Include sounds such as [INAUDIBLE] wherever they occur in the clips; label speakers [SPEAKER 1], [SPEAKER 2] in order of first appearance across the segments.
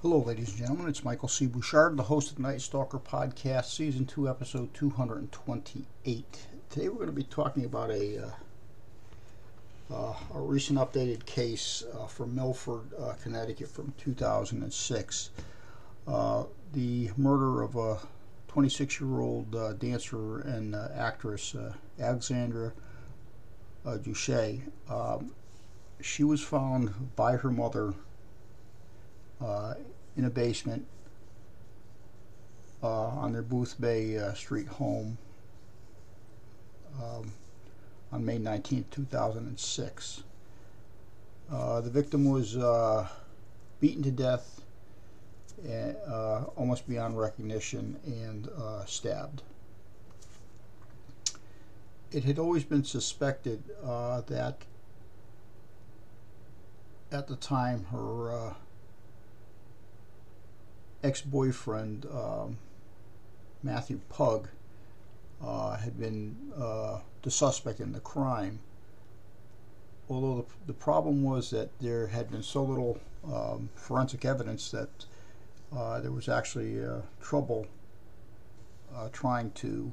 [SPEAKER 1] Hello, ladies and gentlemen. It's Michael C. Bouchard, the host of the Night Stalker podcast, season two, episode 228. Today, we're going to be talking about a uh, uh, a recent updated case uh, from Milford, uh, Connecticut, from 2006. Uh, the murder of a 26-year-old uh, dancer and actress, Alexandra Ducsay. Um, she was found by her mother uh, in a basement uh, on their Boothbay uh, Street home um, on May 19, 2006. Uh, the victim was uh, beaten to death uh, almost beyond recognition and stabbed. It had always been suspected that at the time her ex-boyfriend um, Matthew Pug uh, had been uh, the suspect in the crime. Although the, the problem was that there had been so little um, forensic evidence that uh, there was actually uh, trouble uh, trying to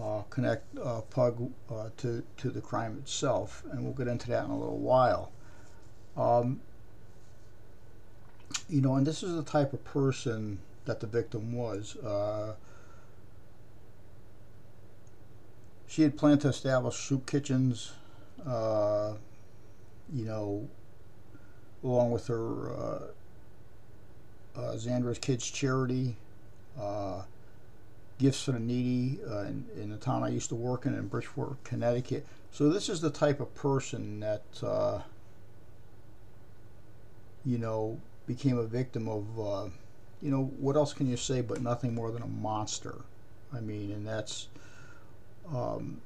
[SPEAKER 1] uh, connect Pug to, to the crime itself, and we'll get into that in a little while. Um, you know, and this is the type of person that the victim was. Uh, she had planned to establish soup kitchens, uh, you know, along with her uh, uh Xandra's Kids Charity, uh, Gifts for the Needy in, in, the town I used to work in, in Bridgeport, Connecticut. So this is the type of person that, you know, became a victim of, uh, you know, what else can you say but nothing more than a monster? I mean, and that's, um,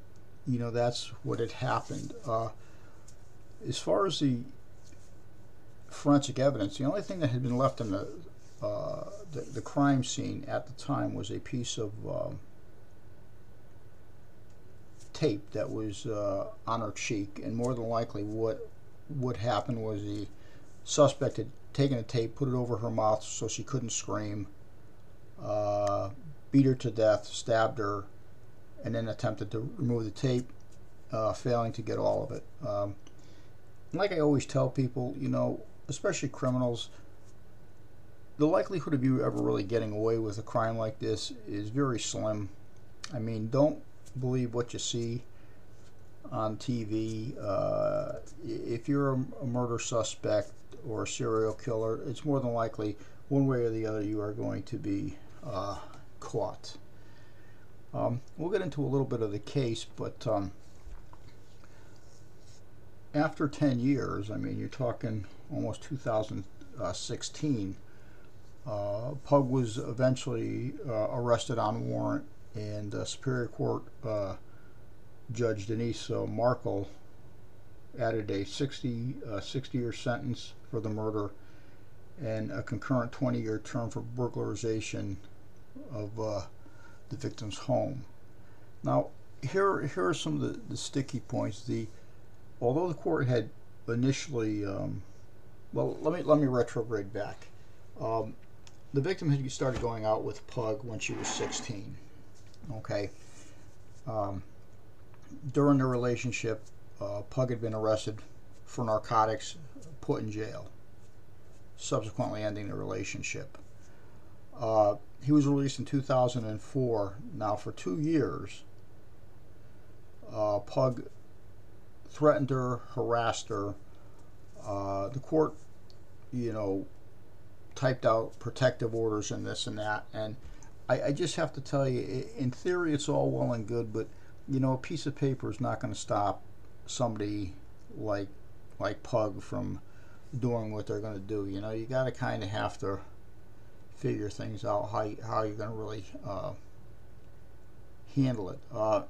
[SPEAKER 1] you know, that's what had happened. Uh, as far as the forensic evidence, the only thing that had been left in the uh, the, the, crime scene at the time was a piece of um, tape that was uh, on her cheek, and more than likely, what what happened was the suspect had taken a tape, put it over her mouth so she couldn't scream, uh, beat her to death, stabbed her, and then attempted to remove the tape, uh, failing to get all of it. Um, like I always tell people, you know, especially criminals, the likelihood of you ever really getting away with a crime like this is very slim. I mean, don't believe what you see on TV. Uh, if you're a, a, murder suspect, or a serial killer, it's more than likely one way or the other you are going to be uh, caught. Um, we'll get into a little bit of the case, but um, after 10 years, I mean, you're talking almost 2016, uh, Pug was eventually uh, arrested on warrant, and Superior Court uh, Judge Denise uh, Markle added a 60, uh, 60 year sentence for the murder and a concurrent 20 year term for burglarization of uh, the victim's home. Now, here, here are some of the, the sticky points. The although the court had initially, um, well, let me let me retrograde back. Um, the victim had started going out with Pug when she was 16. Okay. Um, during the relationship, uh, Pug had been arrested for narcotics, put in jail, subsequently ending the relationship. Uh, he was released in 2004. Now, for two years, uh, Pug threatened her, harassed her. Uh, the court, you know, typed out protective orders and this and that. And I, I just have to tell you, in theory, it's all well and good, but you know, a piece of paper is not going to stop somebody like like Pug from doing what they're going to do. You know, you got to kind of have to figure things out how you, how you're going to really uh, handle it. Uh,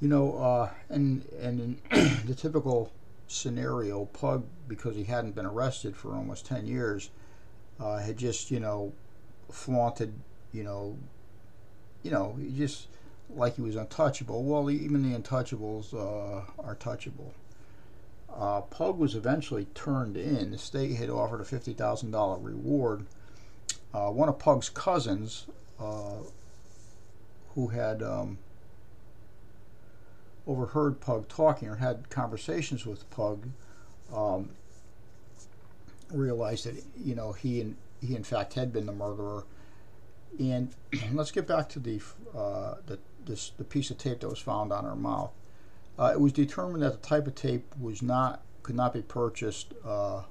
[SPEAKER 1] you know, uh, and and in [CLEARS THROAT] the typical scenario, Pug, because he hadn't been arrested for almost ten years, uh, had just you know flaunted, you know, you know, he just like he was untouchable. Well, even the untouchables uh, are touchable. Uh, Pug was eventually turned in. The state had offered a fifty thousand dollar reward. Uh, one of Pug's cousins, uh, who had um, overheard Pug talking or had conversations with Pug, um, realized that you know he he in fact had been the murderer. And [CLEARS THROAT] let's get back to the uh, the this the piece of tape that was found on her mouth. Uh, it was determined that the type of tape was not could not be purchased, uh,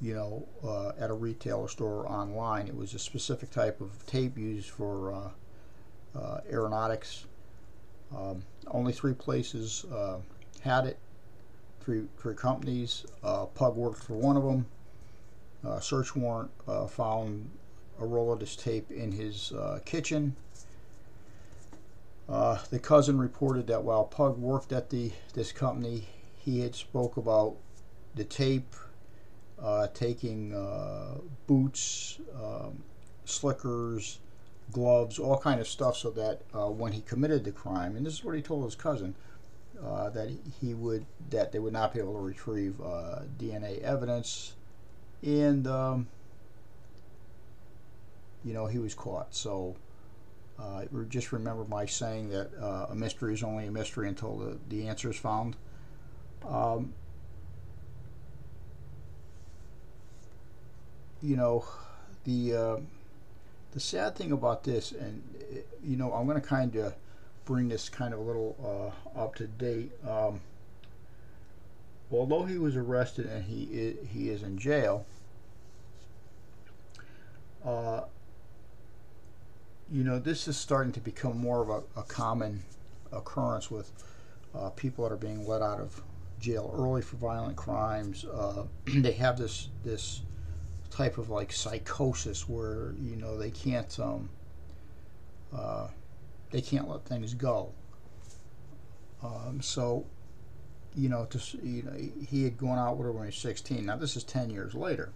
[SPEAKER 1] you know, uh, at a retailer store or online. It was a specific type of tape used for uh, uh, aeronautics. Um, only three places uh, had it. Three three companies. Pug worked for one of them. search warrant found a roll of this tape in his kitchen. Uh, the cousin reported that while Pug worked at the this company, he had spoke about the tape, uh, taking uh, boots, um, slickers, gloves, all kind of stuff, so that uh, when he committed the crime, and this is what he told his cousin, uh, that he would that they would not be able to retrieve uh, DNA evidence, and um, you know he was caught. So. Uh, just remember my saying that uh, a mystery is only a mystery until the, the answer is found. Um, you know, the uh, the sad thing about this, and you know, I'm going to kind of bring this kind of a little uh, up to date. Um, although he was arrested and he is, he is in jail, uh, you know, this is starting to become more of a, a common occurrence with uh, people that are being let out of jail early for violent crimes. Uh, [CLEARS THROAT] they have this this type of like psychosis where you know they can't um, uh, they can't let things go. Um, so, you know, to, you know, he had gone out with her when he was 16. Now this is 10 years later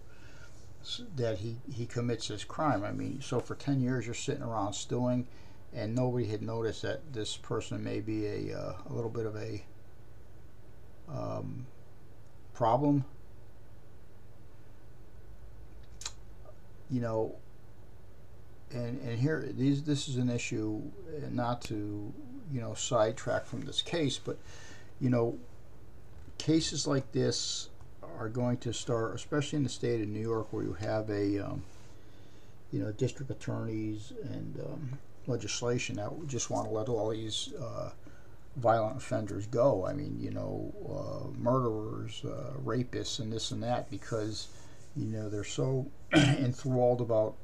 [SPEAKER 1] that he, he commits this crime. I mean, so for 10 years you're sitting around stewing and nobody had noticed that this person may be a, uh, a little bit of a um, problem. You know, and, and here these this is an issue not to you know sidetrack from this case but you know cases like this are going to start, especially in the state of New York, where you have a, um, you know, district attorneys and um, legislation that just want to let all these uh, violent offenders go. I mean, you know, uh, murderers, uh, rapists, and this and that, because you know they're so [CLEARS THROAT] enthralled about,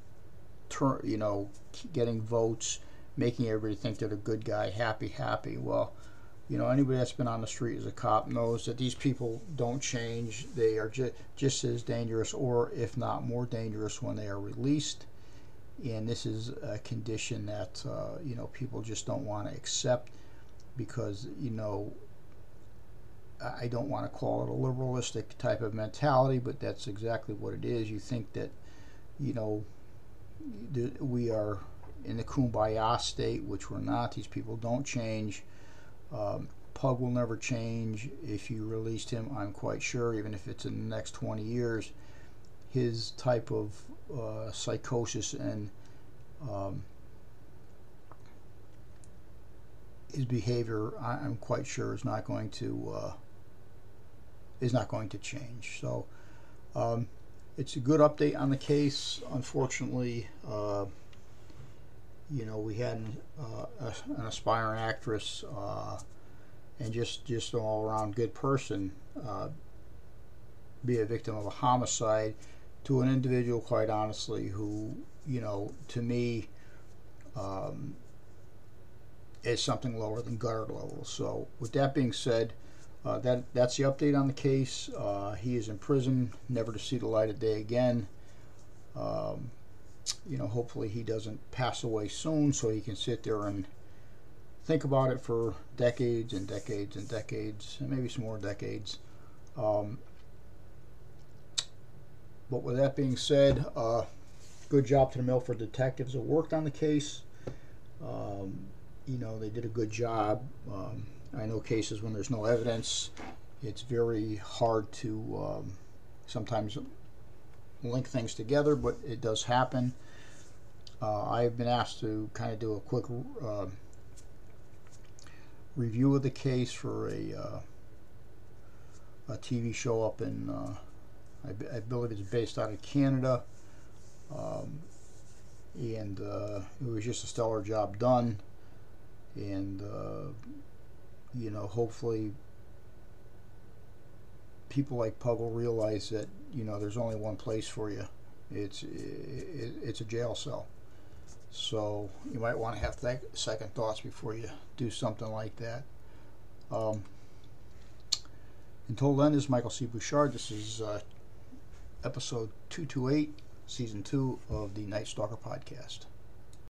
[SPEAKER 1] ter- you know, getting votes, making everybody think they're a good guy, happy, happy. Well you know, anybody that's been on the street as a cop knows that these people don't change. They are ju- just as dangerous, or if not more dangerous, when they are released. And this is a condition that, uh, you know, people just don't want to accept because, you know, I don't want to call it a liberalistic type of mentality, but that's exactly what it is. You think that, you know, we are in the kumbaya state, which we're not. These people don't change um, Pug will never change if you released him, I'm quite sure, even if it's in the next 20 years. His type of uh, psychosis and um, his behavior, I, am quite sure, is not going to uh, is not going to change. So um, it's a good update on the case. Unfortunately, uh, you know, we had uh, an aspiring actress uh, and just just an all around good person uh, be a victim of a homicide to an individual, quite honestly, who you know, to me, um, is something lower than gutter level. So, with that being said. Uh, that that's the update on the case. Uh, he is in prison, never to see the light of day again. Um, you know, hopefully he doesn't pass away soon so he can sit there and think about it for decades and decades and decades, and maybe some more decades. Um, but with that being said, uh, good job to the Milford detectives that worked on the case. Um, you know, they did a good job. Um, I know cases when there's no evidence, it's very hard to um, sometimes link things together, but it does happen. Uh, I've been asked to kind of do a quick uh, review of the case for a uh, a TV show up in uh, I, I, believe it's based out of Canada, um, and uh, it was just a stellar job done, and uh, you know hopefully people like Pug will realize that you know there's only one place for you. It's it, it's a jail cell. So you might want to have second thoughts before you do something like that. Um, until then, this is Michael C. Bouchard. This is uh, episode 228, season 2 of the Night Stalker podcast.